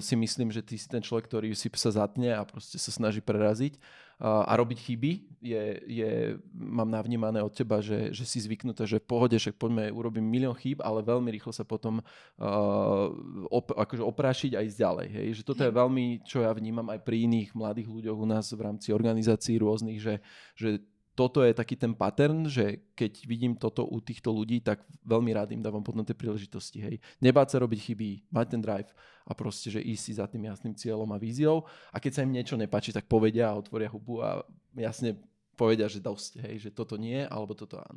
si myslím, že ty si ten človek, ktorý si sa zatne a proste sa snaží preraziť a robiť chyby je, je, mám navnímané od teba, že, že si zvyknuté, že v pohode, však poďme, urobím milión chýb, ale veľmi rýchlo sa potom uh, op, akože oprášiť a ísť ďalej. Hej? Že toto je veľmi, čo ja vnímam aj pri iných mladých ľuďoch u nás v rámci organizácií rôznych, že, že toto je taký ten pattern, že keď vidím toto u týchto ľudí, tak veľmi rád im dávam potom tie príležitosti. Hej. Nebáť sa robiť chyby, mať ten drive a proste, že ísť si za tým jasným cieľom a víziou. A keď sa im niečo nepáči, tak povedia a otvoria hubu a jasne povedia, že dosť, hej, že toto nie, alebo toto áno.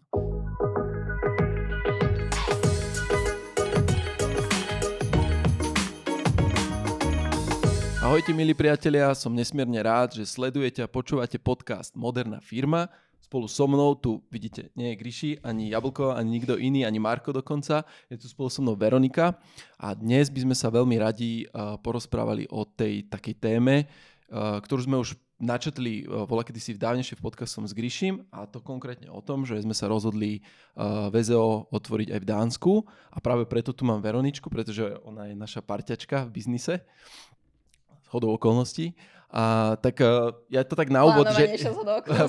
Ahojte milí priatelia, som nesmierne rád, že sledujete a počúvate podcast Moderná firma, Spolu so mnou tu vidíte, nie je Gryši, ani Jablko, ani nikto iný, ani Marko dokonca. Je tu spolu so mnou Veronika a dnes by sme sa veľmi radi porozprávali o tej takej téme, ktorú sme už načetli uh, voľa si v dávnejšie v podcastom s Gryšim a to konkrétne o tom, že sme sa rozhodli VZO otvoriť aj v Dánsku a práve preto tu mám Veroničku, pretože ona je naša parťačka v biznise hodou okolností. A tak uh, ja to tak na úvod, že...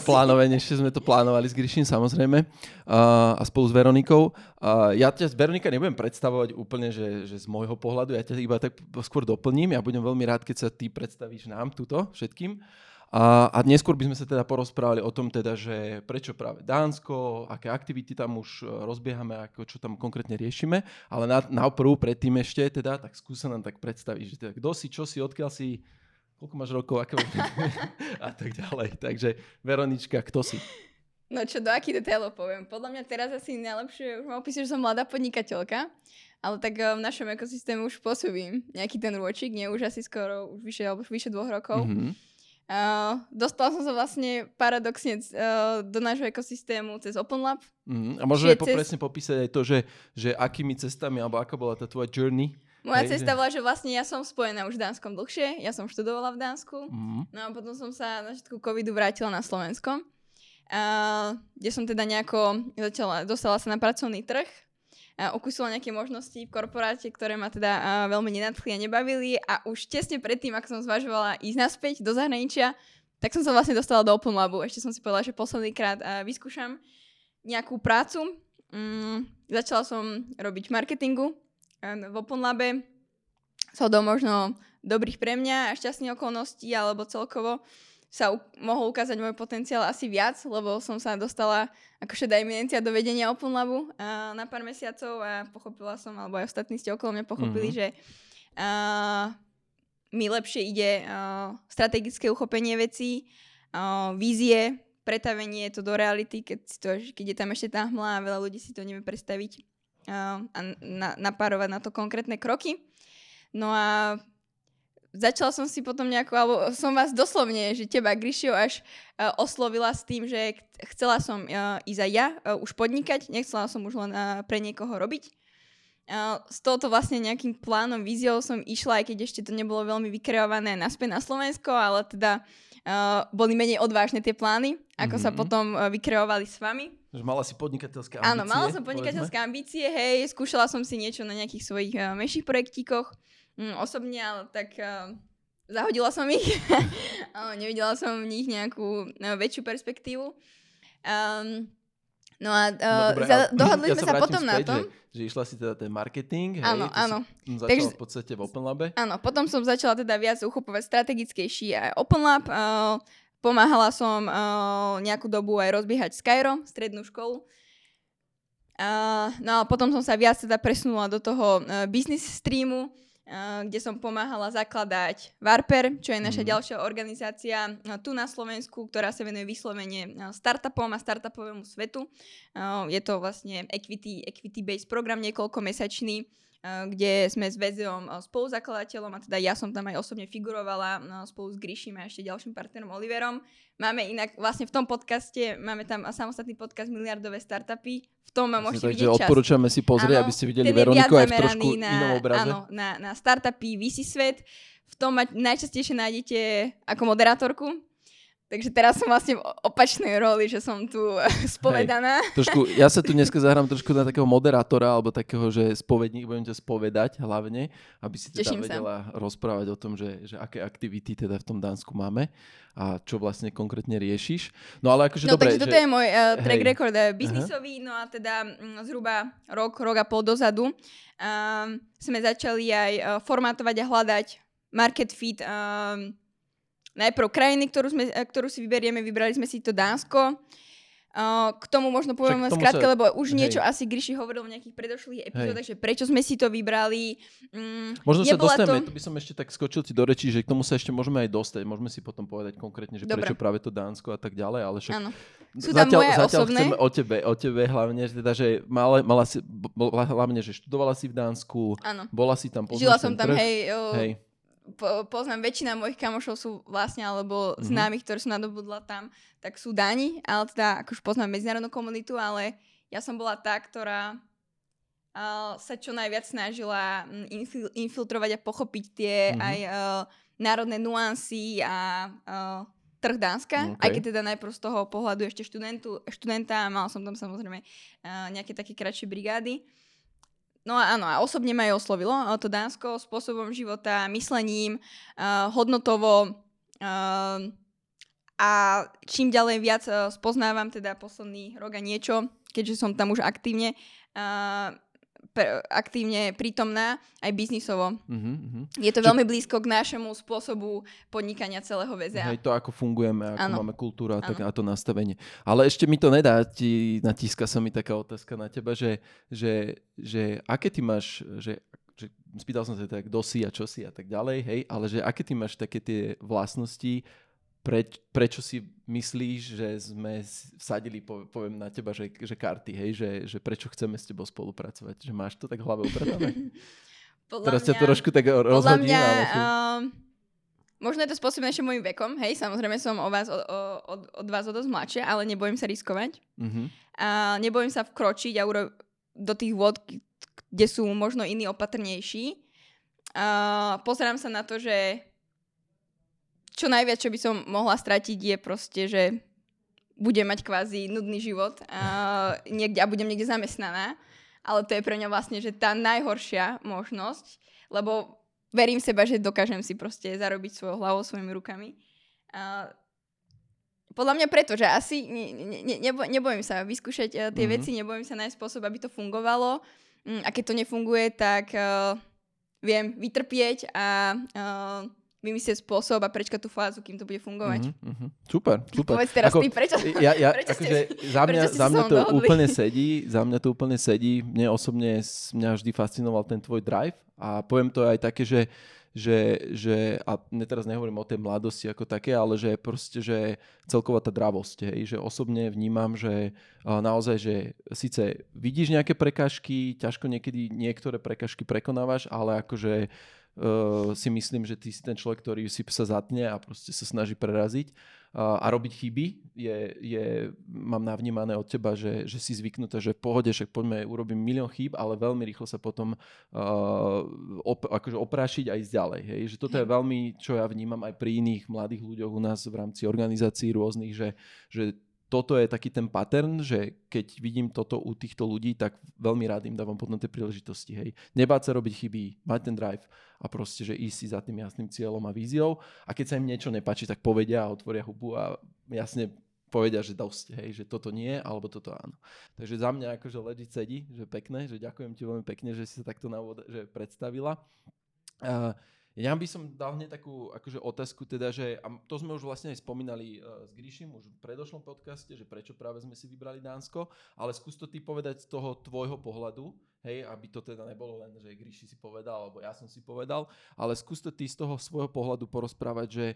Plánovanejšie sme to plánovali s Gryšin samozrejme uh, a spolu s Veronikou. Uh, ja ťa, Veronika, nebudem predstavovať úplne, že, že z môjho pohľadu, ja ťa iba tak skôr doplním. Ja budem veľmi rád, keď sa ty predstavíš nám túto všetkým. A, a neskôr by sme sa teda porozprávali o tom teda, že prečo práve Dánsko, aké aktivity tam už rozbiehame, ako, čo tam konkrétne riešime. Ale na, na prvú predtým ešte teda, tak skúsa nám tak predstaviť, že teda kto si, čo si, odkiaľ si, koľko máš rokov, aké a tak ďalej. Takže Veronička, kto si? No čo, do akých detailov poviem? Podľa mňa teraz asi najlepšie už mám opísať, že som mladá podnikateľka, ale tak eh, v našom ekosystéme už pôsobím nejaký ten ročík, nie už asi skoro, už vyše, alebo už vyše dvoch rokov. Mm-hmm. Uh, dostala som sa vlastne paradoxne uh, do nášho ekosystému cez OpenLab. Mm-hmm. A môžeme cez... presne popísať aj to, že, že akými cestami, alebo aká bola tá tvoja journey moja Hej, cesta bola, že vlastne ja som spojená už v Dánskom dlhšie, ja som študovala v Dánsku, mm. no a potom som sa na všetku covidu vrátila na Slovensko, uh, kde som teda nejako začala, dostala sa na pracovný trh, uh, okusila nejaké možnosti v korporáte, ktoré ma teda uh, veľmi nenadchli a nebavili a už tesne predtým, ako som zvažovala ísť naspäť do zahraničia, tak som sa vlastne dostala do Open Labu. Ešte som si povedala, že posledný krát uh, vyskúšam nejakú prácu. Mm, začala som robiť marketingu v OpenLabe sú do možno dobrých pre mňa a šťastných okolností, alebo celkovo sa u- mohol ukázať môj potenciál asi viac, lebo som sa dostala ako šedá eminencia do vedenia OpenLabu uh, na pár mesiacov a pochopila som, alebo aj ostatní ste okolo mňa pochopili, mm-hmm. že uh, mi lepšie ide uh, strategické uchopenie vecí, uh, vízie, pretavenie to do reality, keď, to, keď je tam ešte tá hmla a veľa ľudí si to nevie predstaviť a na, napárovať na to konkrétne kroky. No a začala som si potom nejako, alebo som vás doslovne, že teba Grisio až uh, oslovila s tým, že chcela som uh, ísť aj ja uh, už podnikať, nechcela som už len uh, pre niekoho robiť. Uh, s touto vlastne nejakým plánom, víziou som išla, aj keď ešte to nebolo veľmi vykreované naspäť na Slovensko, ale teda uh, boli menej odvážne tie plány, ako mm-hmm. sa mhm. potom uh, vykreovali s vami. Že mala si podnikateľské ambície? Áno, mala som podnikateľské povedzme. ambície, hej, skúšala som si niečo na nejakých svojich uh, menších projektíkoch, mm, osobne, ale tak uh, zahodila som ich. Nevidela som v nich nejakú uh, väčšiu perspektívu. Um, no a, uh, no, dobré, za, dohodli ja sme sa, potom späť, na tom. Že, že išla si teda ten marketing, hej, áno, áno. začala Takže, v podstate v OpenLabe. Áno, potom som začala teda viac uchopovať strategickejší aj OpenLab. Uh, Pomáhala som uh, nejakú dobu aj rozbiehať Skyro, strednú školu. Uh, no a potom som sa viac teda presunula do toho uh, business streamu, kde som pomáhala zakladať Varper, čo je naša mm. ďalšia organizácia uh, tu na Slovensku, ktorá sa venuje vyslovene uh, startupom a startupovému svetu. Je to vlastne equity, equity-based program niekoľkomesačný, Eh, kde sme s Vezeom spoluzakladateľom a teda ja som tam aj osobne figurovala spolu s Gryšim a ešte ďalším partnerom Oliverom. Máme inak, vlastne v tom podcaste, máme tam samostatný podcast Miliardové startupy, v tom Myslím, môžete vidieť čas. odporúčame si pozrieť, aby ste videli Veroniku aj v trošku na, inom obraze. Áno, na, na startupy, VC svet. V tom najčastejšie nájdete ako moderátorku, Takže teraz som vlastne v opačnej roli, že som tu spovedaná. Hej, trošku, ja sa tu dneska zahrám trošku na takého moderátora, alebo takého, že spovedník, budem ťa spovedať hlavne, aby si teda Teším vedela sa. rozprávať o tom, že, že aké aktivity teda v tom Dánsku máme a čo vlastne konkrétne riešiš. No ale akože no, dobre, takže že... toto je môj uh, track hej. record uh, biznisový, uh-huh. no a teda um, zhruba rok, rok a pol dozadu um, sme začali aj uh, formátovať a hľadať market fit um, najprv krajiny, ktorú, sme, e, ktorú si vyberieme, vybrali sme si to Dánsko. Uh, k tomu možno poviem len skrátke, sa... lebo už hej. niečo asi Gryši hovoril v nejakých predošlých epizódach, že prečo sme si to vybrali. Mm, možno sa dostaneme, to... to by som ešte tak skočil ti do rečí, že k tomu sa ešte môžeme aj dostať. Môžeme si potom povedať konkrétne, že Dobre. prečo práve to Dánsko a tak ďalej, ale však... Áno. Sú tam zatiaľ, moje zatiaľ osobné. chceme o tebe, o tebe hlavne, že teda, že mala, mala si, hlavne, že študovala si v Dánsku, Áno. bola si tam, Žila som tam, trh, hej, o... hej po, poznám, väčšina mojich kamošov sú vlastne, alebo mm-hmm. známych, ktorí sú nadobudla tam, tak sú Dáni, ale teda akož poznám medzinárodnú komunitu, ale ja som bola tá, ktorá uh, sa čo najviac snažila mm, infil- infiltrovať a pochopiť tie mm-hmm. aj uh, národné nuancy a uh, trh Dánska, okay. aj keď teda najprv z toho pohľadu ešte študentu, študenta, mal som tam samozrejme uh, nejaké také kratšie brigády. No áno, a osobne ma aj oslovilo to Dánsko spôsobom života, myslením, uh, hodnotovo uh, a čím ďalej viac uh, spoznávam teda posledný rok a niečo, keďže som tam už aktívne, uh, pr- aktívne prítomná aj biznisovo. Uh-huh, uh-huh. Je to Či... veľmi blízko k našemu spôsobu podnikania celého VZA. Hej, to ako fungujeme, ako ano. máme kultúru a, tak, a to nastavenie. Ale ešte mi to nedá, ti natíska sa mi taká otázka na teba, že, že, že aké ty máš, že, že spýtal som sa tak, kto si a čo si a tak ďalej, hej, ale že aké ty máš také tie vlastnosti, Preč, prečo si myslíš, že sme vsadili, poviem na teba, že, že karty, hej, že, že prečo chceme s tebou spolupracovať? Že máš to tak hlave upratané? Teraz ťa trošku tak rozhodí. Mňa, ale... uh, možno je to spôsobené ešte môjim vekom, hej, samozrejme som o vás, o, o, od, od vás o dosť mladšia, ale nebojím sa riskovať. Uh-huh. Uh, nebojím sa vkročiť a uro- do tých vôd, kde sú možno iní opatrnejší. Uh, pozerám sa na to, že čo najviac, čo by som mohla stratiť, je proste, že budem mať kvázi nudný život a, niekde, a budem niekde zamestnaná. Ale to je pre mňa vlastne, že tá najhoršia možnosť, lebo verím v seba, že dokážem si proste zarobiť svojou hlavou, svojimi rukami. A, podľa mňa preto, že asi ne, ne, nebo, nebojím sa vyskúšať uh, tie mm-hmm. veci, nebojím sa nájsť spôsob, aby to fungovalo. Um, a keď to nefunguje, tak uh, viem vytrpieť a uh, vymyslieť spôsob a prečkať tú fázu, kým to bude fungovať. Mm-hmm, mm-hmm. Super, super. Povedz teraz Ako, ty, prečo, ja, ja, prečo akože za mňa, za mňa to dohodli? úplne sedí, za mňa to úplne sedí. Mne osobne, mňa vždy fascinoval ten tvoj drive a poviem to aj také, že že, že a teraz nehovorím o tej mladosti ako také, ale že proste, že celková tá dravosť, hej, že osobne vnímam, že naozaj, že síce vidíš nejaké prekažky, ťažko niekedy niektoré prekažky prekonávaš, ale akože uh, si myslím, že ty si ten človek, ktorý si sa zatne a proste sa snaží preraziť uh, a robiť chyby. Je, je, mám navnímané od teba, že, že si zvyknutá, že v pohode, však poďme, urobím milión chýb, ale veľmi rýchlo sa potom uh, op, akože oprášiť a ísť ďalej. Hej? Že toto je veľmi, čo ja vnímam aj pri iných mladých ľuďoch u nás v rámci organizácií rôznych, že, že toto je taký ten pattern, že keď vidím toto u týchto ľudí, tak veľmi rád im dávam potom tie príležitosti. Hej. Nebáť sa robiť chyby, mať ten drive a proste, že ísť si za tým jasným cieľom a víziou. A keď sa im niečo nepáči, tak povedia a otvoria hubu a jasne povedia, že dosť, hej, že toto nie, alebo toto áno. Takže za mňa akože legit sedí, že pekné, že ďakujem ti veľmi pekne, že si sa takto na že predstavila. Uh, ja by som dal hneď takú akože otázku, teda, že, a to sme už vlastne aj spomínali uh, s Gríšim už v predošlom podcaste, že prečo práve sme si vybrali Dánsko, ale skús to ty povedať z toho tvojho pohľadu, hej, aby to teda nebolo len, že Gríši si povedal, alebo ja som si povedal, ale skús to ty z toho svojho pohľadu porozprávať, že,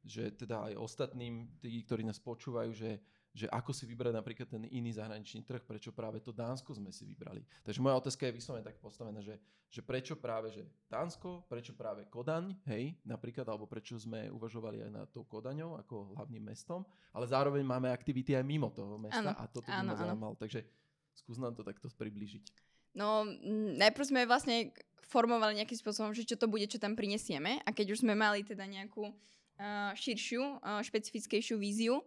že teda aj ostatným, tí, ktorí nás počúvajú, že že ako si vybrať napríklad ten iný zahraničný trh, prečo práve to Dánsko sme si vybrali. Takže moja otázka je vyslovene tak postavená, že, že prečo práve že Dánsko, prečo práve Kodaň, hej, napríklad, alebo prečo sme uvažovali aj na tou Kodaňou ako hlavným mestom, ale zároveň máme aktivity aj mimo toho mesta ano, a toto by ma zaujímalo. Takže skús nám to takto približiť. No, najprv sme vlastne formovali nejakým spôsobom, že čo to bude, čo tam prinesieme a keď už sme mali teda nejakú uh, širšiu, uh, špecifickejšiu víziu,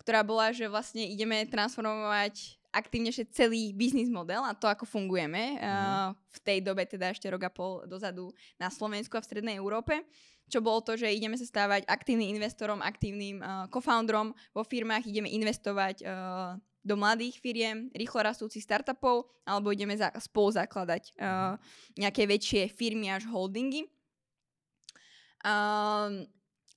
ktorá bola, že vlastne ideme transformovať aktívnejšie celý biznis model a to, ako fungujeme mm. uh, v tej dobe, teda ešte rok a pol dozadu na Slovensku a v Strednej Európe. Čo bolo to, že ideme sa stávať aktívnym investorom, aktívnym uh, co-founderom vo firmách, ideme investovať uh, do mladých firiem, rýchlo rastúcich startupov, alebo ideme za, spolu zakladať uh, nejaké väčšie firmy až holdingy. Um,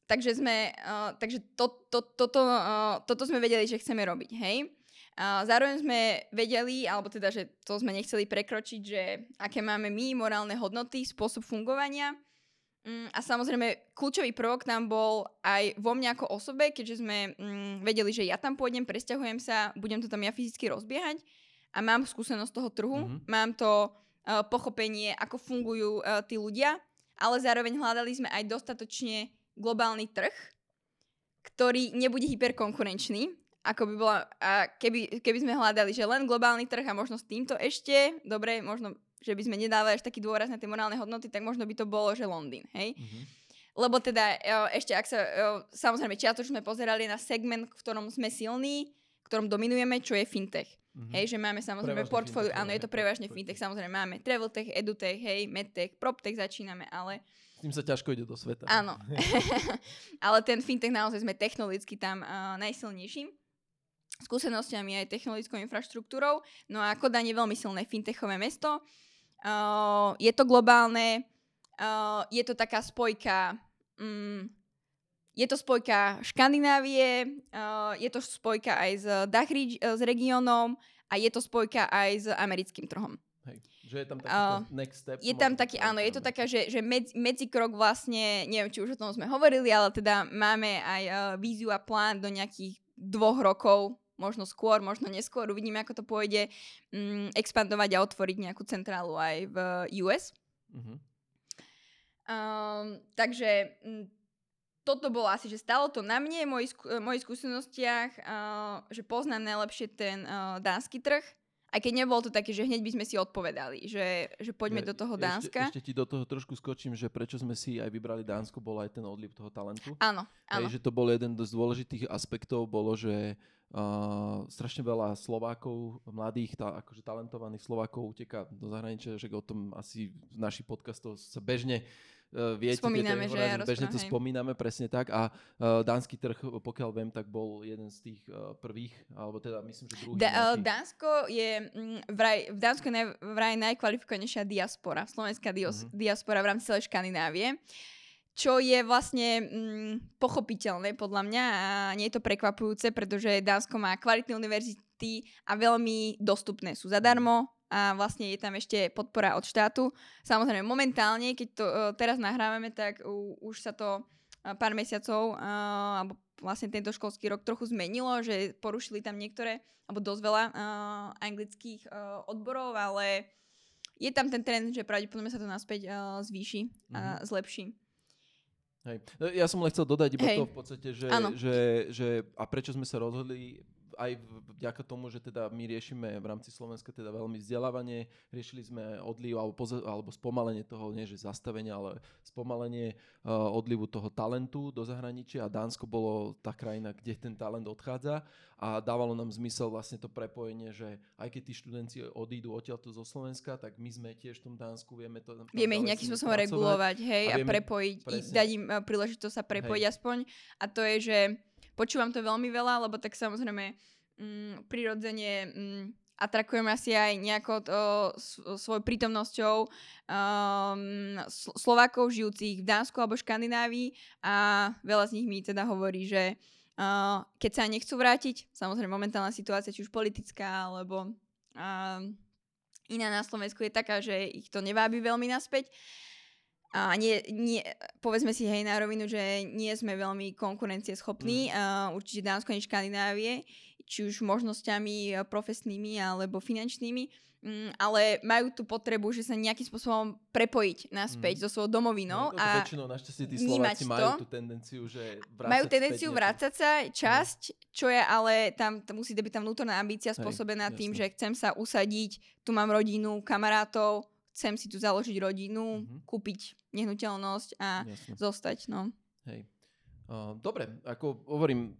takže sme, uh, takže to, to, toto, uh, toto sme vedeli, že chceme robiť, hej. Uh, zároveň sme vedeli, alebo teda, že to sme nechceli prekročiť, že aké máme my morálne hodnoty, spôsob fungovania Mm, a samozrejme, kľúčový prvok tam bol aj vo mne ako osobe, keďže sme mm, vedeli, že ja tam pôjdem, presťahujem sa, budem to tam ja fyzicky rozbiehať a mám skúsenosť toho trhu, mm-hmm. mám to uh, pochopenie, ako fungujú uh, tí ľudia, ale zároveň hľadali sme aj dostatočne globálny trh, ktorý nebude hyperkonkurenčný, ako by bola, a keby, keby sme hľadali, že len globálny trh a možno s týmto ešte, dobre, možno že by sme nedávali až taký dôraz na tie morálne hodnoty, tak možno by to bolo, že Londýn, hej? Mm-hmm. Lebo teda e, ešte, ak sa, e, samozrejme, čiatočne sme pozerali na segment, v ktorom sme silní, v ktorom dominujeme, čo je fintech. Mm-hmm. Hej, že máme samozrejme portfólio, áno, je to prevažne fintech, samozrejme máme travel tech, edutech, hej, medtech, proptech začíname, ale... S tým sa ťažko ide do sveta. Áno, ale ten fintech naozaj sme technologicky tam uh, najsilnejším skúsenosťami aj technologickou infraštruktúrou. No a Kodaň je veľmi silné fintechové mesto. Uh, je to globálne, uh, je to taká spojka, um, je to spojka Škandinávie, uh, je to spojka aj s, Dach, s regiónom a je to spojka aj s americkým trhom. Hej. Že je tam taký uh, next step. Je tam taký, áno, je to taká, že, že medzi, medzikrok vlastne, neviem, či už o tom sme hovorili, ale teda máme aj uh, víziu a plán do nejakých dvoch rokov možno skôr, možno neskôr, uvidíme, ako to pôjde, mm, expandovať a otvoriť nejakú centrálu aj v US. Mm-hmm. Um, takže mm, toto bolo asi, že stalo to na mne, mojich skúsenostiach, uh, že poznám najlepšie ten uh, dánsky trh, aj keď nebolo to také, že hneď by sme si odpovedali, že, že poďme ja, do toho Dánska. Ešte, ešte ti do toho trošku skočím, že prečo sme si aj vybrali Dánsko, bol aj ten odliv toho talentu. Áno, áno. Hej, že to bol jeden z dôležitých aspektov, bolo, že Uh, strašne veľa Slovákov, mladých, tá, akože talentovaných Slovákov uteká do zahraničia, že o tom asi v našich podcastov sa bežne uh, viete. Spomíname, že ja Bežne to spomíname, presne tak. A uh, dánsky trh, pokiaľ viem, tak bol jeden z tých uh, prvých, alebo teda myslím, že druhý. Da, uh, Dánsko je, mm, vraj, v Dánsku je naj, vraj najkvalifikovanejšia diaspora, slovenská dios, mm-hmm. diaspora v rámci celej Škandinávie. Uh, čo je vlastne mm, pochopiteľné podľa mňa a nie je to prekvapujúce, pretože Dánsko má kvalitné univerzity a veľmi dostupné. Sú zadarmo a vlastne je tam ešte podpora od štátu. Samozrejme, momentálne, keď to uh, teraz nahrávame, tak uh, už sa to uh, pár mesiacov, uh, alebo vlastne tento školský rok trochu zmenilo, že porušili tam niektoré, alebo dosť veľa uh, anglických uh, odborov, ale je tam ten trend, že pravdepodobne sa to naspäť uh, zvýši a mm-hmm. zlepší. Hej. No, ja som len chcel dodať iba Hej. to v podstate, že, že, že a prečo sme sa rozhodli aj vďaka tomu, že teda my riešime v rámci Slovenska teda veľmi vzdelávanie, riešili sme odliv alebo, poza, alebo spomalenie toho, nie že zastavenie, ale spomalenie uh, odlivu toho talentu do zahraničia a Dánsko bolo tá krajina, kde ten talent odchádza a dávalo nám zmysel vlastne to prepojenie, že aj keď tí študenti odídu odtiaľto zo Slovenska, tak my sme tiež v tom Dánsku, vieme to... Vieme ich nejakým spôsobom regulovať, hej, a, a prepojiť, presne. dať im uh, príležitosť sa prepojiť hej. aspoň. A to je, že Počúvam to veľmi veľa, lebo tak samozrejme mm, prirodzene mm, atrakujem asi aj nejako to, svojou prítomnosťou um, Slovákov žijúcich v Dánsku alebo Škandinávii a veľa z nich mi teda hovorí, že uh, keď sa nechcú vrátiť, samozrejme momentálna situácia, či už politická alebo uh, iná na Slovensku je taká, že ich to nevábi veľmi naspäť, a nie, nie, povedzme si hej na rovinu, že nie sme veľmi konkurencieschopní, mm. uh, určite Dánsko ani Škandinávie, či už možnosťami uh, profesnými alebo finančnými, um, ale majú tú potrebu, že sa nejakým spôsobom prepojiť naspäť mm. so svojou domovinou. No, a väčšinou našťastie tí Slováci to. majú tú tendenciu, že vrácať Majú tendenciu vrácať sa časť, mm. čo je ale tam, tam musí byť tam vnútorná ambícia spôsobená hej, tým, jasne. že chcem sa usadiť, tu mám rodinu, kamarátov, chcem si tu založiť rodinu, mm-hmm. kúpiť nehnuteľnosť a Jasne. zostať. No. Hej. Uh, dobre, ako hovorím,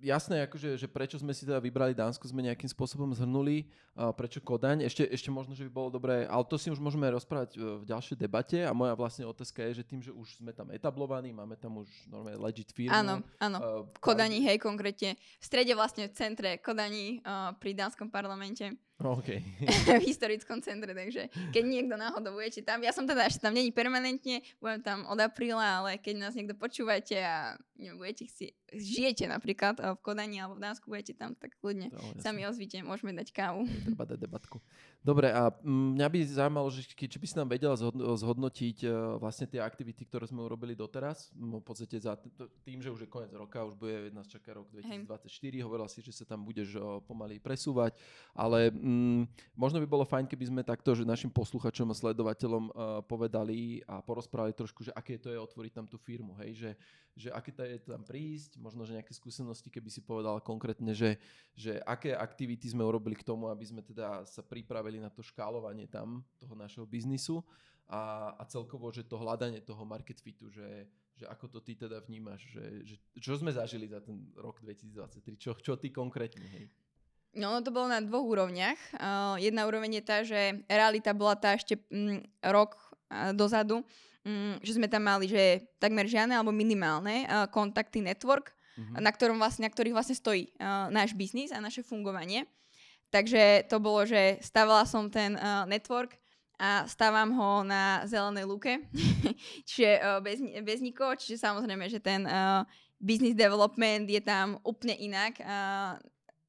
jasné, akože, že prečo sme si teda vybrali Dánsko, sme nejakým spôsobom zhrnuli, uh, prečo Kodaň. Ešte, ešte možno, že by bolo dobré, ale to si už môžeme rozprávať v ďalšej debate a moja vlastne otázka je, že tým, že už sme tam etablovaní, máme tam už normálne legit firmu. Áno, áno. Uh, v Kodani, hej, konkrétne. V strede vlastne v centre Kodani uh, pri dánskom parlamente. Okay. v historickom centre, takže keď niekto náhodou budete tam, ja som teda ešte tam není permanentne, budem tam od apríla, ale keď nás niekto počúvate a nebudete chcieť, žijete napríklad v Kodani alebo v Dánsku, budete tam, tak kľudne no, sa mi ozvite, môžeme dať kávu. Treba dať debatku. Dobre, a mňa by zaujímalo, že či by si nám vedela zhodnotiť uh, vlastne tie aktivity, ktoré sme urobili doteraz. V podstate za tým, že už je koniec roka, už bude nás čaká rok 2024, Hej. hovorila si, že sa tam budeš uh, pomaly presúvať, ale um, možno by bolo fajn, keby sme takto, že našim posluchačom a sledovateľom uh, povedali a porozprávali trošku, že aké to je otvoriť tam tú firmu, hej, že, že aké to je tam prísť, možno, že nejaké skúsenosti, keby si povedala konkrétne, že, že aké aktivity sme urobili k tomu, aby sme teda sa pripravili pripravili na to škálovanie tam toho našeho biznisu a, a celkovo, že to hľadanie toho market fitu, že, že ako to ty teda vnímaš, že, že čo sme zažili za ten rok 2023, čo, čo ty konkrétne, hej? No, no to bolo na dvoch úrovniach. Uh, jedna úroveň je tá, že realita bola tá ešte mm, rok uh, dozadu, mm, že sme tam mali, že takmer žiadne alebo minimálne uh, kontakty network, uh-huh. na, ktorom vlastne, na ktorých vlastne stojí uh, náš biznis a naše fungovanie. Takže to bolo, že stavala som ten uh, network a stávam ho na zelenej luke, čiže uh, bez, bez nikoho, čiže samozrejme, že ten uh, business development je tam úplne inak. Uh,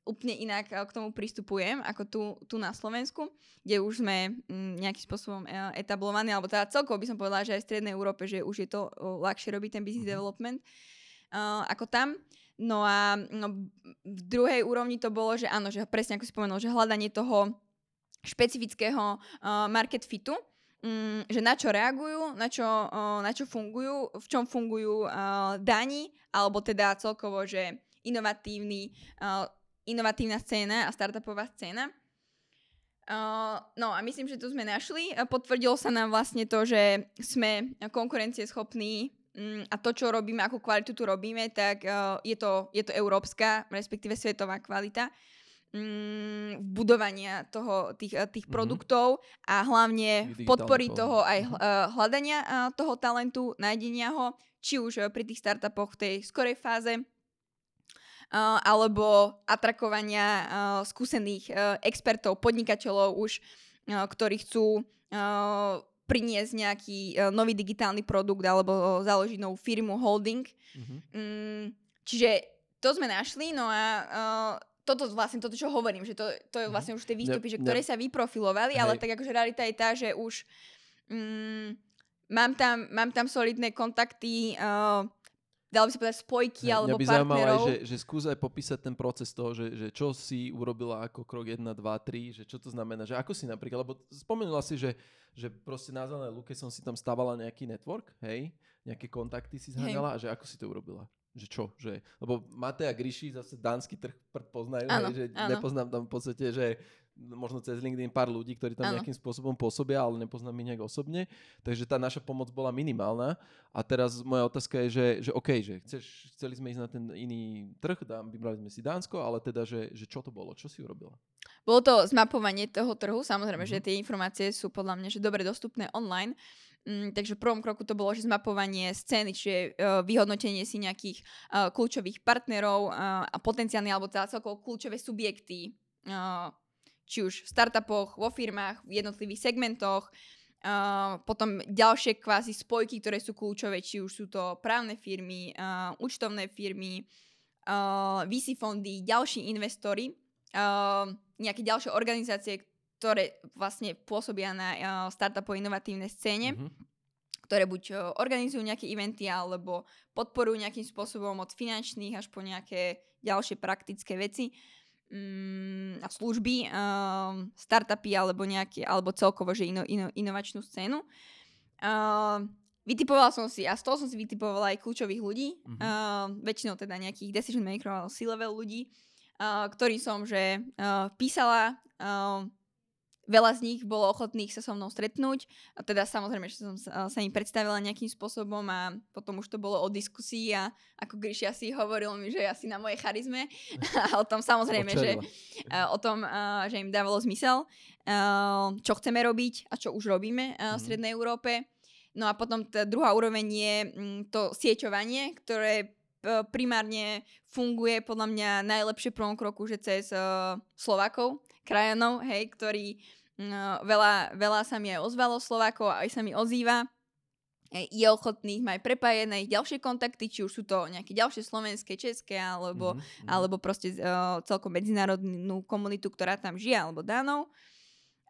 úplne inak k tomu pristupujem ako tu, tu na Slovensku, kde už sme mm, nejakým spôsobom etablovaní, alebo teda celkovo by som povedala, že aj v Strednej Európe, že už je to ľahšie robiť ten business mhm. development uh, ako tam. No a no, v druhej úrovni to bolo, že áno, že presne ako si spomenul, že hľadanie toho špecifického uh, market fitu, um, že na čo reagujú, na čo, uh, na čo fungujú, v čom fungujú uh, daní, alebo teda celkovo, že inovatívny, uh, inovatívna scéna a startupová scéna. Uh, no a myslím, že tu sme našli. Potvrdilo sa nám vlastne to, že sme konkurencieschopní a to, čo robíme, akú kvalitu tu robíme, tak uh, je, to, je to európska, respektíve svetová kvalita um, budovania toho, tých, eh, tých mm-hmm. produktov a hlavne podpory toho aj uh, hľadania uh, toho talentu, nájdenia ho, či už pri tých startupoch v tej skorej fáze, alebo atrakovania skúsených expertov, podnikateľov už, ktorí chcú priniesť nejaký uh, nový digitálny produkt alebo uh, založiť novú firmu, holding. Mm-hmm. Mm, čiže to sme našli, no a uh, toto vlastne, toto čo hovorím, že to, to je mhm. vlastne už tie výstupy, ne, že ktoré ne. sa vyprofilovali, Hej. ale tak akože realita je tá, že už mm, mám, tam, mám tam solidné kontakty, uh, dalo by sa povedať spojky ne, alebo mňa by partnerov. Aj, že, že skús aj popísať ten proces toho, že, že čo si urobila ako krok 1, 2, 3, že čo to znamená, že ako si napríklad, lebo spomenula si, že, že proste na zelenej luke som si tam stávala nejaký network, hej, nejaké kontakty si zháňala a že ako si to urobila? Že čo? Že, lebo Mate a Gríši zase dánsky trh poznajú, hej, že áno. nepoznám tam v podstate, že možno cez LinkedIn pár ľudí, ktorí tam ano. nejakým spôsobom pôsobia, ale nepoznám ich nejak osobne. Takže tá naša pomoc bola minimálna. A teraz moja otázka je, že, že OK, že chceš, chceli sme ísť na ten iný trh, dám, vybrali sme si Dánsko, ale teda, že, že čo to bolo? Čo si urobila? Bolo to zmapovanie toho trhu, samozrejme, mm-hmm. že tie informácie sú podľa mňa že dobre dostupné online. Mm, takže v prvom kroku to bolo, že zmapovanie scény, čiže uh, vyhodnotenie si nejakých uh, kľúčových partnerov uh, a potenciálne alebo celkovo kľúčové subjekty uh, či už v startupoch, vo firmách, v jednotlivých segmentoch, Uh, potom ďalšie kvázi spojky, ktoré sú kľúčové, či už sú to právne firmy, uh, účtovné firmy, uh, VC fondy, ďalší investori, uh, nejaké ďalšie organizácie, ktoré vlastne pôsobia na uh, startupovej inovatívnej scéne, mm-hmm. ktoré buď uh, organizujú nejaké eventy alebo podporujú nejakým spôsobom od finančných až po nejaké ďalšie praktické veci. Uh, mm, služby, um, startupy alebo nejaké, alebo celkovo, že ino, ino, inovačnú scénu. Uh, vytipovala som si, a z toho som si vytipovala aj kľúčových ľudí, mm-hmm. uh, väčšinou teda nejakých decision makerov alebo C-level ľudí, uh, ktorý som, že uh, písala uh, veľa z nich bolo ochotných sa so mnou stretnúť. A teda samozrejme, že som sa, im predstavila nejakým spôsobom a potom už to bolo o diskusii a ako Gríši asi hovoril mi, že asi na mojej charizme a o tom samozrejme, že o tom, že im dávalo zmysel, čo chceme robiť a čo už robíme v mhm. Strednej Európe. No a potom tá druhá úroveň je mm, to sieťovanie, ktoré primárne funguje podľa mňa najlepšie prvom kroku, že cez uh, Slovakov, krajanov, hej, ktorí uh, veľa, veľa sa mi aj ozvalo Slovákov, aj sa mi ozýva je ochotný mať prepájené ich ďalšie kontakty, či už sú to nejaké ďalšie slovenské, české, alebo, mm-hmm. alebo proste uh, celkom medzinárodnú komunitu, ktorá tam žije, alebo danov.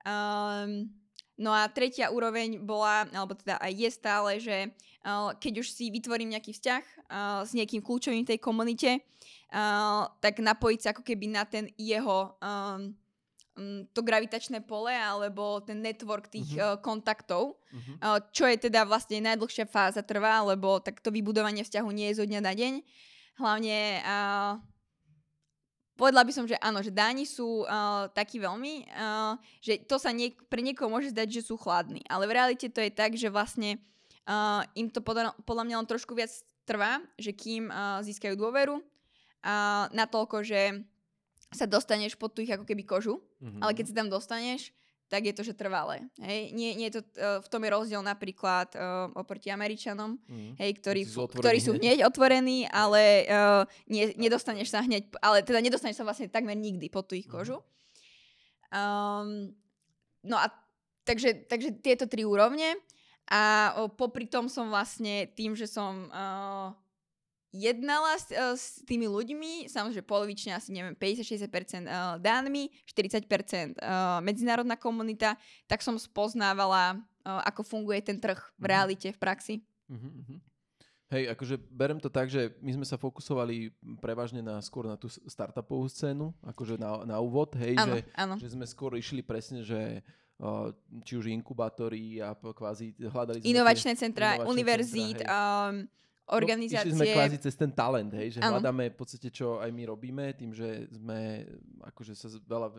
Um, no a tretia úroveň bola, alebo teda aj je stále, že uh, keď už si vytvorím nejaký vzťah uh, s niekým kľúčovým v tej komunite, uh, tak napojiť sa ako keby na ten jeho um, to gravitačné pole alebo ten network tých uh-huh. uh, kontaktov, uh-huh. uh, čo je teda vlastne najdlhšia fáza trvá, lebo takto vybudovanie vzťahu nie je zo dňa na deň. Hlavne uh, povedala by som, že áno, že Dáni sú uh, takí veľmi, uh, že to sa niek- pre niekoho môže zdať, že sú chladní, ale v realite to je tak, že vlastne uh, im to podľa, podľa mňa len trošku viac trvá, že kým uh, získajú dôveru, uh, natoľko, že sa dostaneš pod tú ich ako keby kožu, mm-hmm. ale keď sa tam dostaneš, tak je to, že trvalé. Hej? Nie, nie je to, uh, v tom je rozdiel napríklad uh, oproti Američanom, mm. hej, ktorí, ktorí sú hneď otvorení, ale uh, nie, nedostaneš sa hneď, ale teda nedostaneš sa vlastne takmer nikdy pod tú ich mhm. kožu. Mm. Um, no a takže, takže tieto tri úrovne a uh, popri tom som vlastne tým, že som uh, jednala s, uh, s tými ľuďmi, samozrejme polovične asi neviem 50-60% uh, dánmi, 40% uh, medzinárodná komunita, tak som spoznávala, ako funguje ten trh v mhm. realite, v praxi. Uh-huh, Hej, akože berem to tak, že my sme sa fokusovali prevažne na skôr na tú startupovú scénu, akože na, na úvod, hej, ano, že, ano. že sme skôr išli presne, že či už inkubátory a kvázi hľadali Inovačné centra, univerzít, um, organizácie... No, sme kvázi cez ten talent, hej, že ano. hľadáme v podstate, čo aj my robíme, tým, že sme, akože sa veľa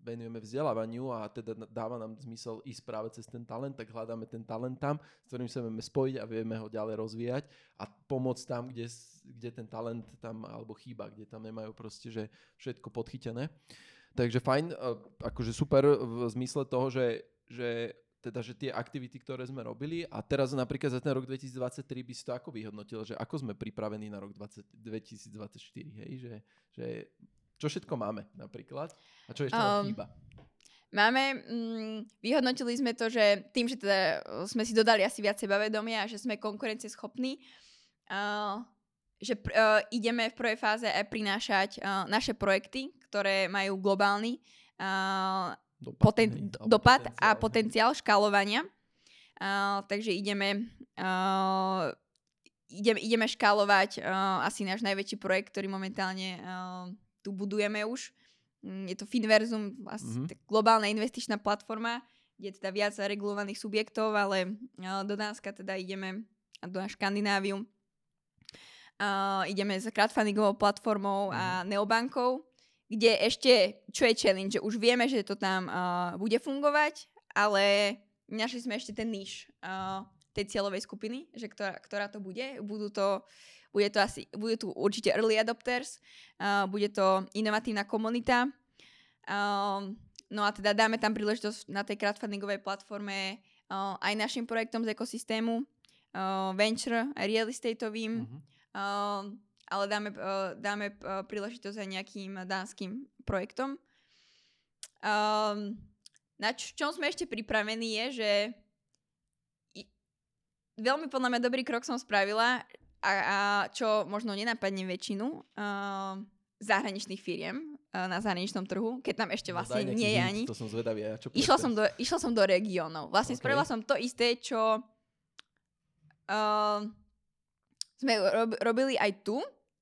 venujeme vzdelávaniu a teda dáva nám zmysel ísť práve cez ten talent, tak hľadáme ten talent tam, s ktorým sa vieme spojiť a vieme ho ďalej rozvíjať a pomôcť tam, kde, kde ten talent tam alebo chýba, kde tam nemajú proste, že všetko podchytené. Takže fajn, akože super v zmysle toho, že, že teda, že tie aktivity, ktoré sme robili a teraz napríklad za ten rok 2023 by si to ako vyhodnotil, že ako sme pripravení na rok 20, 2024, hej, že, že čo všetko máme napríklad a čo ešte um, chýba? Máme, mm, vyhodnotili sme to, že tým, že teda sme si dodali asi viac sebavedomia a že sme konkurencieschopní, uh, že pr- uh, ideme v prvej fáze aj prinášať uh, naše projekty, ktoré majú globálny uh, dopad, poten- hej, dopad potenciál, a potenciál škálovania. Uh, takže ideme, uh, ideme, ideme škálovať uh, asi náš najväčší projekt, ktorý momentálne uh, tu budujeme už. Mm, je to Finverzum, mm-hmm. globálna investičná platforma, kde je teda viac regulovaných subjektov, ale uh, do Dánska teda ideme a do Škandináviu. Uh, ideme s crowdfundingovou platformou mm-hmm. a mhm. neobankou kde ešte, čo je challenge, že už vieme, že to tam uh, bude fungovať, ale našli sme ešte ten níž uh, tej cieľovej skupiny, že ktorá, ktorá to bude. Budú to, bude to asi, budú tu určite early adopters, uh, bude to inovatívna komunita. Uh, no a teda dáme tam príležitosť na tej crowdfundingovej platforme uh, aj našim projektom z ekosystému, uh, venture, real estateovým, uh-huh. uh, ale dáme, uh, dáme uh, príležitosť aj nejakým dánskym projektom. Um, na č- čom sme ešte pripravení je, že veľmi podľa mňa dobrý krok som spravila a, a čo možno nenapadne väčšinu uh, zahraničných firiem uh, na zahraničnom trhu, keď tam ešte no vlastne no, nie je ani. To som zvedavý, ja čo išla som, do, išla som do regiónov. Vlastne okay. spravila som to isté, čo uh, sme rob, robili aj tu,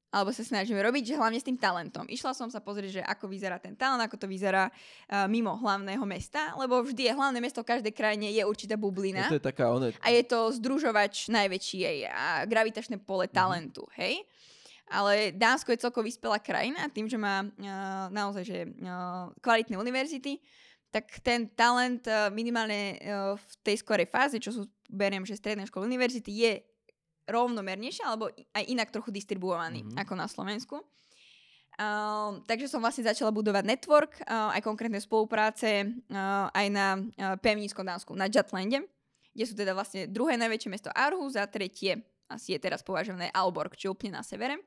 alebo sa snažíme robiť, že hlavne s tým talentom. Išla som sa pozrieť, že ako vyzerá ten talent, ako to vyzerá uh, mimo hlavného mesta, lebo vždy je hlavné mesto v každej krajine je určitá bublina. Je to je taká one... A je to združovač najväčší a gravitačné pole mm-hmm. talentu, hej? Ale Dánsko je celkovo vyspelá krajina tým, že má uh, naozaj že, uh, kvalitné univerzity, tak ten talent uh, minimálne uh, v tej skorej fáze, čo sú, beriem, že stredné školy univerzity, je rovnomernejšie alebo aj inak trochu distribuovaný mm-hmm. ako na Slovensku. Uh, takže som vlastne začala budovať network, uh, aj konkrétne spolupráce uh, aj na uh, pevníckom Dánsku, na Jutlande, kde sú teda vlastne druhé najväčšie mesto Aarhus a tretie asi je teraz považované Alborg, čo úplne na severe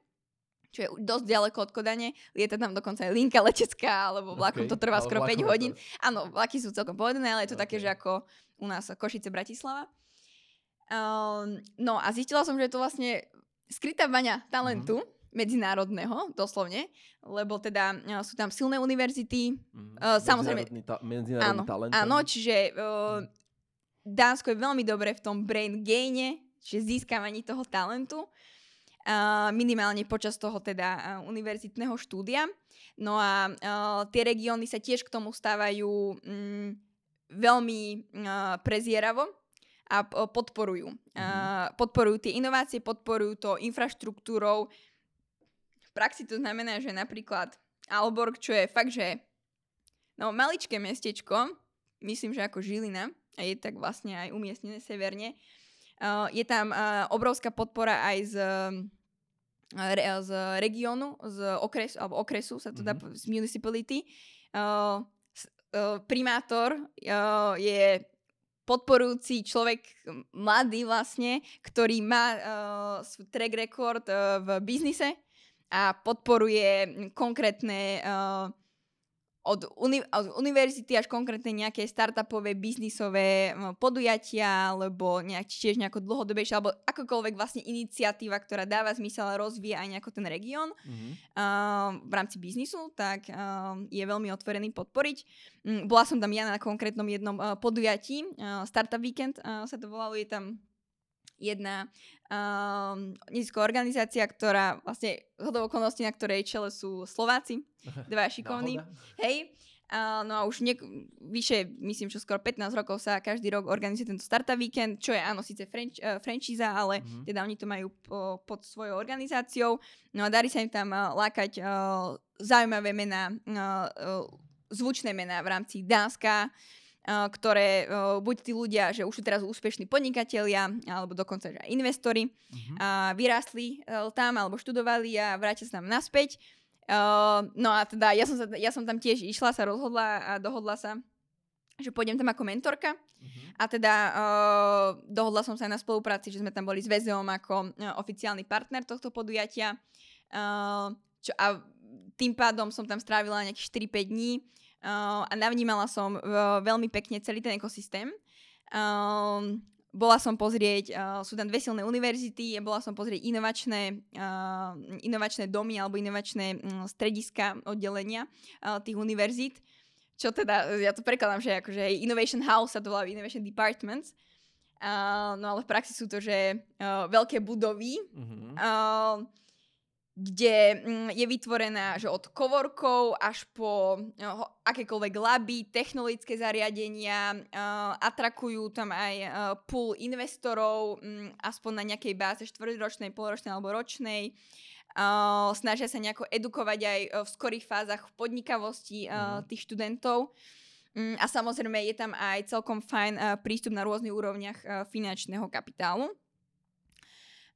čo je dosť ďaleko od Kodane. Lieta tam dokonca aj linka letecká, alebo vlakom okay. to trvá skoro 5 hodín. To... Áno, vlaky sú celkom povedené, ale je to okay. také, že ako u nás Košice, Bratislava. Um, no a zistila som, že je to vlastne skrytá baňa talentu. Mm-hmm medzinárodného, doslovne, lebo teda uh, sú tam silné univerzity, mm, uh, samozrejme... Ta- medzinárodný áno, talent. Áno, čiže uh, mm. Dánsko je veľmi dobre v tom brain gaine, čiže získavaní toho talentu, uh, minimálne počas toho teda uh, univerzitného štúdia. No a uh, tie regióny sa tiež k tomu stávajú um, veľmi uh, prezieravo, a podporujú. Mm-hmm. Podporujú tie inovácie, podporujú to infraštruktúrou, v praxi to znamená, že napríklad Alborg, čo je fakt, že no, maličké mestečko, myslím, že ako Žilina, a je tak vlastne aj umiestnené severne, je tam obrovská podpora aj z, z regiónu, z okresu, alebo okresu sa to dá, mm-hmm. z municipality. Uh, uh, primátor uh, je podporujúci človek, mladý vlastne, ktorý má uh, track record uh, v biznise, a podporuje konkrétne uh, od, uni- od univerzity až konkrétne nejaké startupové, biznisové podujatia, alebo nejak, tiež nejako dlhodobejšie, alebo akokoľvek vlastne iniciatíva, ktorá dáva zmysel a rozvíja aj nejako ten región mm-hmm. uh, v rámci biznisu, tak uh, je veľmi otvorený podporiť. Um, bola som tam ja na konkrétnom jednom uh, podujatí, uh, Startup Weekend uh, sa to volalo, je tam jedna um, nezisková organizácia, ktorá vlastne zhodou okolností, na ktorej čele sú Slováci, dva šikovní. Hej, Uh, no a už niek- vyše, myslím, že skoro 15 rokov sa každý rok organizuje tento Startup Weekend, čo je áno, síce franč- uh, franchíza, ale mm-hmm. teda oni to majú po, pod svojou organizáciou. No a darí sa im tam uh, lákať uh, zaujímavé mená, uh, uh, zvučné mená v rámci Dánska, ktoré buď tí ľudia, že už sú teraz úspešní podnikatelia, alebo dokonca že aj investori, uh-huh. vyrástli e, tam alebo študovali a vrátia sa tam naspäť. no a teda ja som, sa, ja som tam tiež išla, sa rozhodla a dohodla sa, že pôjdem tam ako mentorka. Uh-huh. A teda uh, dohodla som sa aj na spolupráci, že sme tam boli s VZOM ako uh, oficiálny partner tohto podujatia. Uh, čo, a tým pádom som tam strávila nejakých 4-5 dní uh, a navnímala som uh, veľmi pekne celý ten ekosystém. Uh, bola som pozrieť, uh, sú tam dve silné univerzity, bola som pozrieť inovačné, uh, inovačné domy alebo inovačné um, strediska oddelenia uh, tých univerzít. Čo teda, ja to prekladám, že akože Innovation House sa to volá Innovation Departments. Uh, no ale v praxi sú to, že uh, veľké budovy, mm-hmm. uh, kde mm, je vytvorená že od kovorkov až po uh, akékoľvek laby, technologické zariadenia, uh, atrakujú tam aj uh, pool investorov, um, aspoň na nejakej báze štvrťročnej, polročnej alebo ročnej. Snažia sa nejako edukovať aj v skorých fázach podnikavosti mm. tých študentov. Um, a samozrejme je tam aj celkom fajn prístup na rôznych úrovniach finančného kapitálu.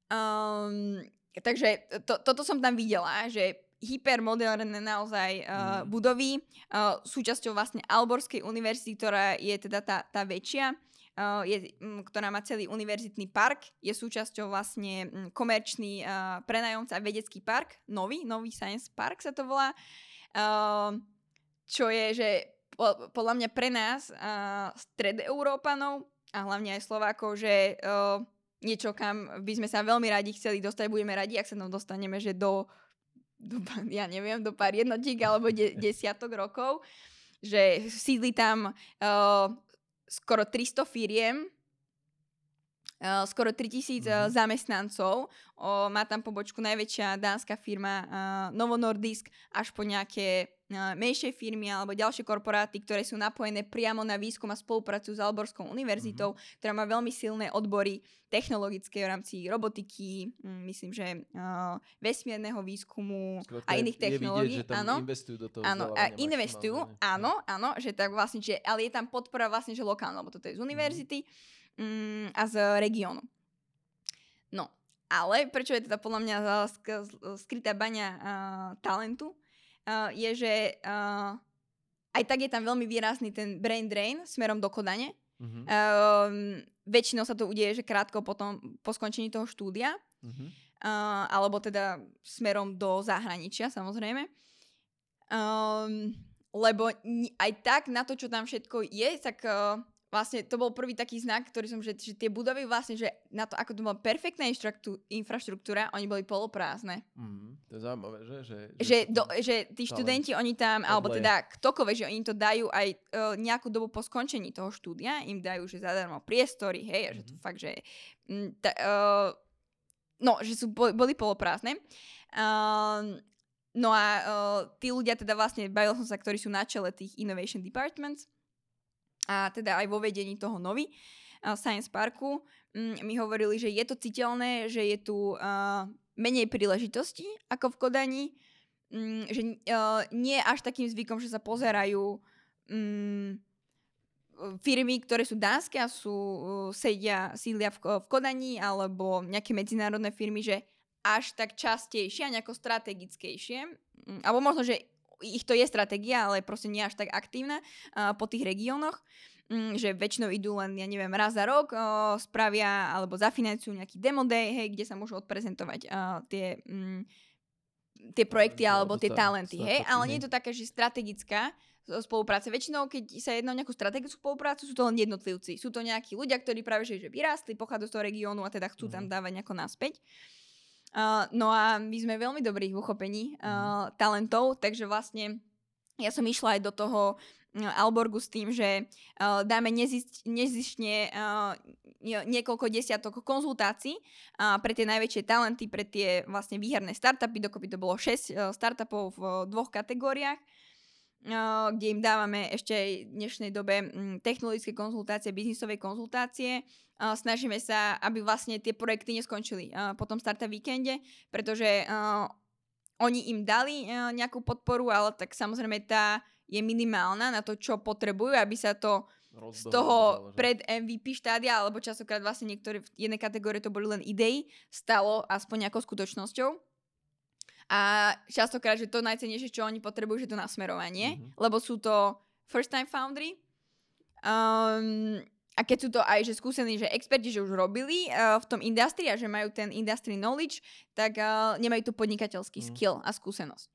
Um, takže to, toto som tam videla, že hypermoderné naozaj uh, mm. budovy. Uh, súčasťou vlastne Alborskej univerzity, ktorá je teda tá, tá väčšia, uh, je, um, ktorá má celý univerzitný park. Je súčasťou vlastne um, komerčný uh, prenajomca vedecký park, nový, nový Science Park sa to volá. Uh, čo je, že po, podľa mňa pre nás, uh, stred Európanov a hlavne aj Slovákov, že uh, niečo, kam by sme sa veľmi radi chceli dostať, budeme radi, ak sa tam dostaneme, že do, do ja neviem, do pár jednotík alebo de, desiatok rokov, že sídli tam uh, skoro 300 firiem skoro 3000 mm-hmm. zamestnancov. Uh, má tam pobočku najväčšia dánska firma uh, Novo Nordisk až po nejaké uh, menšie firmy alebo ďalšie korporáty, ktoré sú napojené priamo na výskum a spoluprácu s Alborskou univerzitou, mm-hmm. ktorá má veľmi silné odbory technologické v rámci robotiky, myslím, že uh, vesmierneho výskumu Skrátka, a iných technológií. Vidieť, že tam áno, investujú do toho áno, a investujú, áno, áno, že tak vlastne, že, ale je tam podpora vlastne, že lokálna, lebo toto je z mhm. univerzity. Mm-hmm mm, a z regiónu. No, ale prečo je teda podľa mňa skrytá baňa uh, talentu, uh, je, že uh, aj tak je tam veľmi výrazný ten brain drain smerom do Kodane. Mm-hmm. Uh, väčšinou sa to udeje, že krátko potom, po skončení toho štúdia, mm-hmm. uh, alebo teda smerom do zahraničia samozrejme. Um, lebo aj tak na to, čo tam všetko je, tak uh, vlastne to bol prvý taký znak, ktorý som, že, že tie budovy vlastne, že na to, ako to bola perfektná infraštruktúra, oni boli poloprázdne. Mm, to je zaujímavé, že? Že, že, že, do, že tí študenti, oni tam, odleje. alebo teda ktokoľvek, že oni to dajú aj uh, nejakú dobu po skončení toho štúdia, im dajú, že zadarmo priestory, hej, mm-hmm. že to mhm. fakt, že m, ta, uh, no, že sú, boli poloprázdne. Uh, no a uh, tí ľudia teda vlastne, bavil som sa, ktorí sú na čele tých innovation departments, a teda aj vo vedení toho nový uh, Science Parku um, mi hovorili, že je to citeľné, že je tu uh, menej príležitostí ako v Kodani, um, že uh, nie až takým zvykom, že sa pozerajú um, firmy, ktoré sú dánske a sú, uh, sedia, sídlia v, v Kodani alebo nejaké medzinárodné firmy, že až tak častejšie a nejako strategickejšie. Um, alebo možno, že ich to je stratégia, ale proste nie až tak aktívna uh, po tých regiónoch mm, že väčšinou idú len, ja neviem, raz za rok, uh, spravia alebo zafinancujú nejaký demo day, hej, kde sa môžu odprezentovať uh, tie, mm, tie projekty alebo tie talenty, hej, ale nie je to také, že strategická spolupráca. Väčšinou, keď sa jedná o nejakú strategickú spoluprácu, sú to len jednotlivci. Sú to nejakí ľudia, ktorí práve že, že vyrástli, pochádzajú z toho regiónu a teda chcú mm. tam mhm. dávať nejako naspäť. Uh, no a my sme veľmi dobrí v uchopení uh, talentov, takže vlastne ja som išla aj do toho Alborgu s tým, že uh, dáme nezištne uh, niekoľko desiatok konzultácií uh, pre tie najväčšie talenty, pre tie vlastne výherné startupy, dokopy to bolo 6 uh, startupov v uh, dvoch kategóriách kde im dávame ešte aj v dnešnej dobe mm, technologické konzultácie, biznisové konzultácie. Snažíme sa, aby vlastne tie projekty neskončili po tom startup víkende, pretože oni im dali nejakú podporu, ale tak samozrejme tá je minimálna na to, čo potrebujú, aby sa to z toho pred MVP štádia, alebo častokrát vlastne niektoré v jednej kategórie to boli len idei, stalo aspoň nejakou skutočnosťou. A častokrát, že to najcenejšie, čo oni potrebujú, že to nasmerovanie, mm-hmm. lebo sú to first time foundry. Um, a keď sú to aj že skúsení, že experti, že už robili uh, v tom industrii a že majú ten industry knowledge, tak uh, nemajú tu podnikateľský mm. skill a skúsenosť.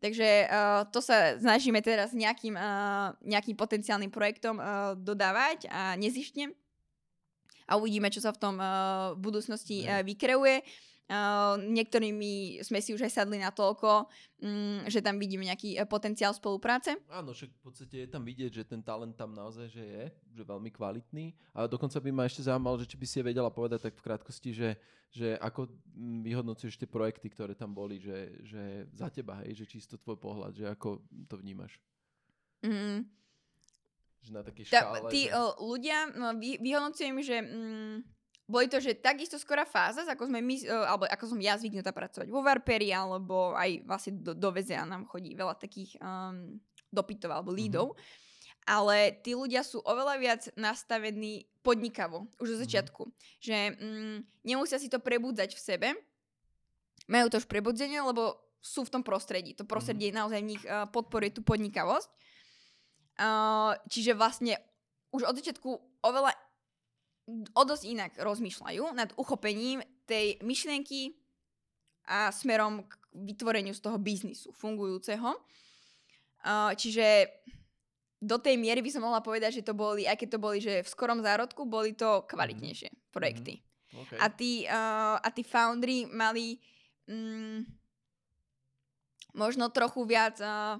Takže uh, to sa snažíme teraz nejakým, uh, nejakým potenciálnym projektom uh, dodávať a nezištne. A uvidíme, čo sa v tom uh, v budúcnosti uh, vykreuje. Uh, niektorými sme si už aj sadli na toľko, um, že tam vidíme nejaký uh, potenciál spolupráce. Áno, však v podstate je tam vidieť, že ten talent tam naozaj že je, že veľmi kvalitný. A dokonca by ma ešte zaujímalo, že či by si vedela povedať tak v krátkosti, že, že ako mm, vyhodnocuješ tie projekty, ktoré tam boli, že, že za teba, hej, že čisto tvoj pohľad, že ako to vnímaš. Mm. Že na takej škále. Ta, tí že... uh, ľudia, no, vy, vyhodnocujem, že... Mm, boli to, že takisto skorá fáza, ako sme my, e, alebo ako som ja zvyknutá pracovať vo Varperi, alebo aj vlastne do, do VZA nám chodí veľa takých um, dopytov alebo lídov. Mm-hmm. Ale tí ľudia sú oveľa viac nastavení podnikavo, už zo mhm. začiatku. Mm-hmm. Že mm, nemusia si to prebudzať v sebe, majú to už prebudzenie, lebo sú v tom prostredí. To prostredie mm-hmm. naozaj v nich uh, podporuje tú podnikavosť. Uh, čiže vlastne už od začiatku oveľa o dosť inak rozmýšľajú nad uchopením tej myšlienky a smerom k vytvoreniu z toho biznisu fungujúceho. čiže do tej miery by som mohla povedať, že to boli, keď to boli, že v skorom zárodku, boli to kvalitnejšie mm-hmm. projekty. Mm-hmm. Okay. A, tí, uh, a tí foundry mali mm, možno trochu viac uh,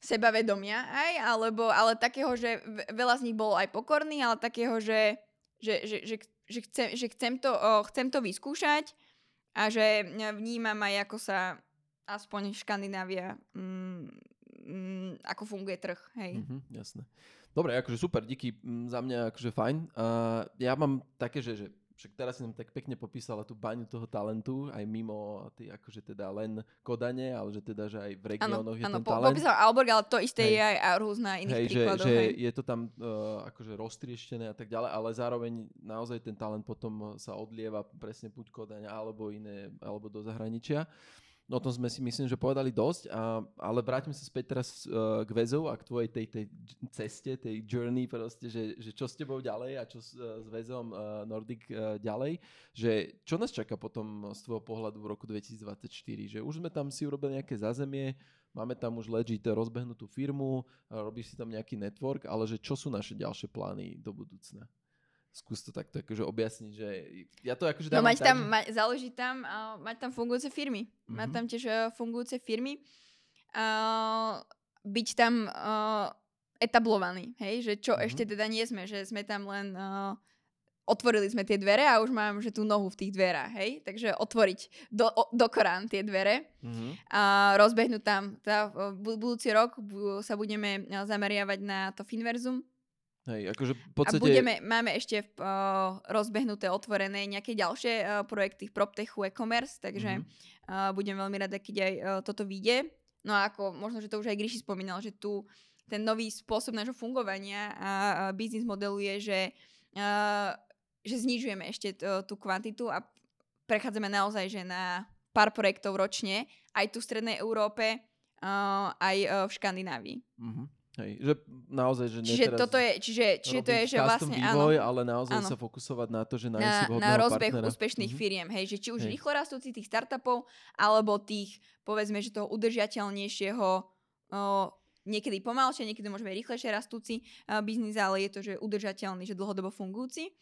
sebavedomia aj, alebo, ale takého, že veľa z nich bolo aj pokorný, ale takého, že, že, že, že, že, chcem, že chcem, to, uh, chcem to vyskúšať a že vnímam aj, ako sa aspoň Škandinávia, mm, mm, ako funguje trh. Hej. Mm-hmm, jasné. Dobre, akože super, díky mm, za mňa, akože fajn. Uh, ja mám také, že, že však teraz si nám tak pekne popísala tú baňu toho talentu, aj mimo tý, akože teda len kodanie, ale že teda, že aj v regiónoch je ano, ten po, talent. Popísal Alborg, ale to isté hej. je aj Aarhus na iných hej, príkladoch. Že, že je to tam uh, akože roztrieštené a tak ďalej, ale zároveň naozaj ten talent potom sa odlieva presne buď kodania alebo iné, alebo do zahraničia. No o tom sme si myslím, že povedali dosť, a, ale vrátim sa späť teraz uh, k väzov a k tvojej tej, tej ceste, tej journey proste, že, že čo s tebou ďalej a čo s, uh, s väzom uh, Nordic uh, ďalej, že čo nás čaká potom z tvojho pohľadu v roku 2024, že už sme tam si urobili nejaké zázemie, máme tam už legit rozbehnutú firmu, robíš si tam nejaký network, ale že čo sú naše ďalšie plány do budúcna? Skús to takto akože objasniť, že ja to akože No mať tam, že... ma, založiť tam, uh, mať tam fungujúce firmy. Mm-hmm. Mať tam tiež uh, fungujúce firmy. Uh, byť tam uh, etablovaný, hej, že čo mm-hmm. ešte teda nie sme, že sme tam len uh, otvorili sme tie dvere a už mám, že tú nohu v tých dverách, hej, takže otvoriť do, o, do Korán tie dvere mm-hmm. a rozbehnúť tam. Teda, budúci rok sa budeme zameriavať na to Finverzum, Hej, akože v podstate... A budeme, máme ešte uh, rozbehnuté, otvorené nejaké ďalšie uh, projekty v PropTechu e-commerce, takže mm-hmm. uh, budem veľmi rada, keď aj uh, toto vyjde. No a ako možno, že to už aj Gríši spomínal, že tu ten nový spôsob nášho fungovania a uh, biznis modelu je, že, uh, že znižujeme ešte t- tú kvantitu a prechádzame naozaj že na pár projektov ročne, aj tu v Strednej Európe, uh, aj uh, v Škandinávii. Mm-hmm. Hej, že naozaj, že čiže toto je, čiže, čiže to je, že vlastne vývoj, áno, ale naozaj áno. sa fokusovať na to, že na, na rozbeh partnera. úspešných mm-hmm. firiem, hej, že či už hej. rýchlo rastúcich tých startupov, alebo tých, povedzme, že toho udržateľnejšieho o, niekedy pomalšie, niekedy môžeme rýchlejšie rastúci uh, biznis, ale je to, že udržateľný, že dlhodobo fungujúci.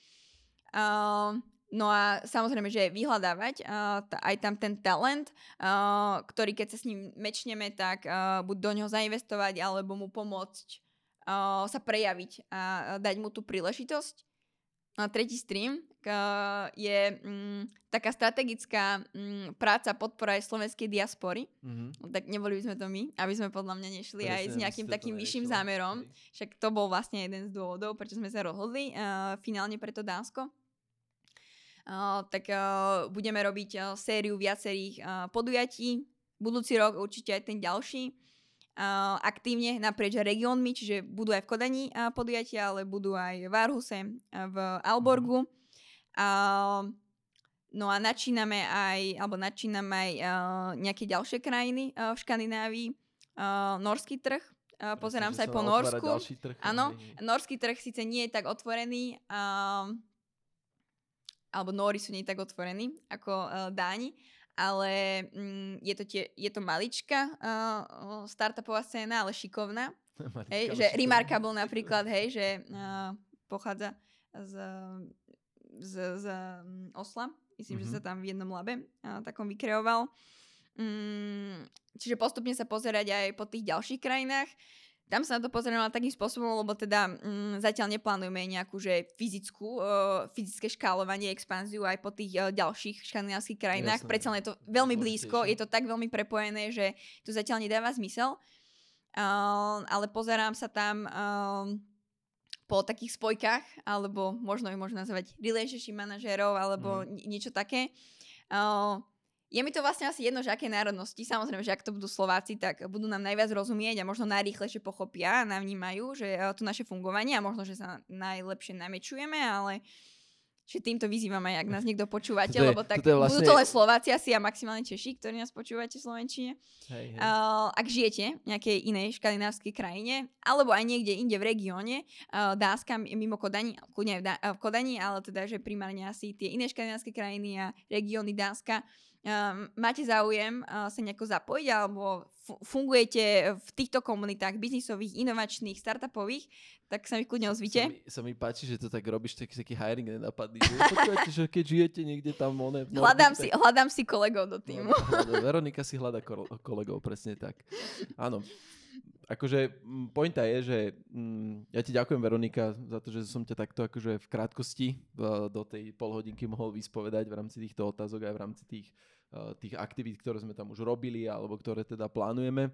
Uh, No a samozrejme, že vyhľadávať uh, t- aj tam ten talent, uh, ktorý keď sa s ním mečneme, tak uh, buď do ňoho zainvestovať, alebo mu pomôcť uh, sa prejaviť a dať mu tú príležitosť. A tretí stream uh, je um, taká strategická um, práca podpora aj slovenskej diaspory. Mm-hmm. Tak neboli by sme to my, aby sme podľa mňa nešli Presne, aj s nejakým takým vyšším zámerom. Však to bol vlastne jeden z dôvodov, prečo sme sa rozhodli uh, finálne pre to Dánsko tak budeme robiť sériu viacerých podujatí. Budúci rok určite aj ten ďalší. Aktívne naprieč regiónmi, čiže budú aj v Kodani podujatia, ale budú aj v Arhuse, v Alborgu. Uh, no a načíname aj, alebo načíname aj nejaké ďalšie krajiny v Škandinávii. Norský trh, Uh, pozerám sa aj po Norsku. Áno, norský trh síce nie je tak otvorený, uh, alebo Nóri sú nie tak otvorení ako uh, Dáni, ale mm, je, to tie, je to malička uh, startupová scéna, ale šikovná. hej, že šikovná. Remarkable napríklad, hej, že uh, pochádza z, z, z um, Osla. Myslím, mm-hmm. že sa tam v jednom labe uh, takom vykreoval. Mm, čiže postupne sa pozerať aj po tých ďalších krajinách. Tam sa na to pozrieme takým spôsobom, lebo teda mm, zatiaľ neplánujeme nejakú že fyzickú, uh, fyzické škálovanie, expanziu aj po tých uh, ďalších škandinávskych krajinách. Predsa je to veľmi blízko, je to tak veľmi prepojené, že to zatiaľ nedáva zmysel. Uh, ale pozerám sa tam uh, po takých spojkách, alebo možno ich možno nazvať relationship manažérov, alebo mm. niečo také. Uh, je mi to vlastne asi jedno, že aké národnosti. Samozrejme, že ak to budú Slováci, tak budú nám najviac rozumieť a možno najrýchlejšie pochopia a navnímajú, že eh, to naše fungovanie a možno, že sa najlepšie namečujeme, ale že týmto vyzývam aj, ak nás niekto počúvate, je, lebo tak vlastne... budú to len Slováci asi a maximálne Češi, ktorí nás počúvate v Slovenčine. Hej, hej. Uh, ak žijete v nejakej inej škandinávskej krajine, alebo aj niekde inde v regióne, uh, Dánska mimo Kodani, kľudne v, Dá- v Kodani, ale teda, že primárne asi tie iné škandinávske krajiny a regióny Dánska, Um, máte záujem uh, sa nejako zapojiť alebo fungujete v týchto komunitách biznisových, inovačných, startupových, tak sa mi kľudne ozvite. Sa mi, sa mi páči, že to tak robíš, taký, taký hiring nenapadný. Počúvate, že keď žijete niekde tam one, v Nordic, hľadám, tak... si, hľadám si kolegov do týmu. Veronika si hľada kolegov, presne tak. Áno. Akože pointa je, že mm, ja ti ďakujem Veronika za to, že som ťa takto akože v krátkosti do tej polhodinky mohol vyspovedať v rámci týchto otázok aj v rámci tých, tých aktivít, ktoré sme tam už robili alebo ktoré teda plánujeme.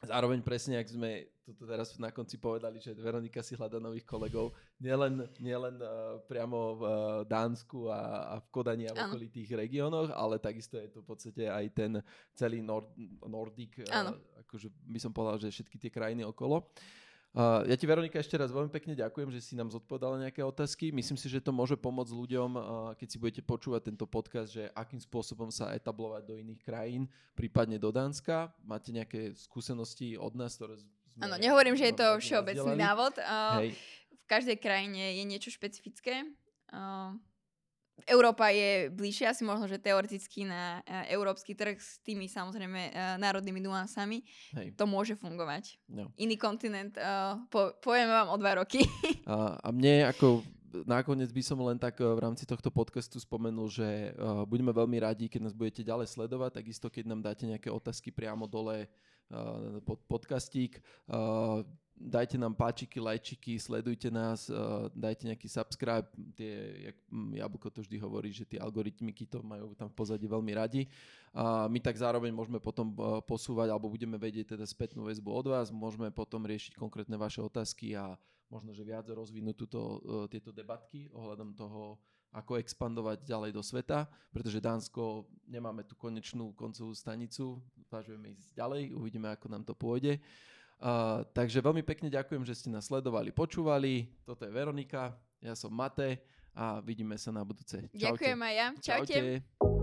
Zároveň presne, ak sme toto teraz na konci povedali, že Veronika si hľada nových kolegov, nielen, nielen uh, priamo v uh, Dánsku a, a v Kodani a v okolitých regiónoch, ale takisto je to v podstate aj ten celý Nord, Nordik, uh, akože by som povedal, že všetky tie krajiny okolo. Uh, ja ti, Veronika, ešte raz veľmi pekne ďakujem, že si nám zodpovedala nejaké otázky. Myslím si, že to môže pomôcť ľuďom, keď si budete počúvať tento podcast, že akým spôsobom sa etablovať do iných krajín, prípadne do Dánska. Máte nejaké skúsenosti od nás, ktoré sme... Áno, nehovorím, že je to všeobecný návod. Hej. V každej krajine je niečo špecifické. Európa je bližšie asi možno, že teoreticky na uh, európsky trh s tými samozrejme uh, národnými nuansami. Hej. To môže fungovať. No. Iný kontinent, uh, po, povieme vám o dva roky. a, a mne ako nakoniec by som len tak v rámci tohto podcastu spomenul, že uh, budeme veľmi radi, keď nás budete ďalej sledovať, takisto keď nám dáte nejaké otázky priamo dole uh, pod podcastík. Uh, dajte nám páčiky, lajčiky, sledujte nás, uh, dajte nejaký subscribe, tie, jak Jablko to vždy hovorí, že tie algoritmiky to majú tam v pozadí veľmi radi. A my tak zároveň môžeme potom uh, posúvať, alebo budeme vedieť teda spätnú väzbu od vás, môžeme potom riešiť konkrétne vaše otázky a možno, že viac rozvinúť túto, uh, tieto debatky ohľadom toho, ako expandovať ďalej do sveta, pretože Dánsko nemáme tú konečnú koncovú stanicu, zvažujeme ísť ďalej, uvidíme, ako nám to pôjde. Uh, takže veľmi pekne ďakujem, že ste nás sledovali, počúvali. Toto je Veronika, ja som Mate a vidíme sa na budúce. Čaute. Ďakujem aj ja. Čaute. Čaute.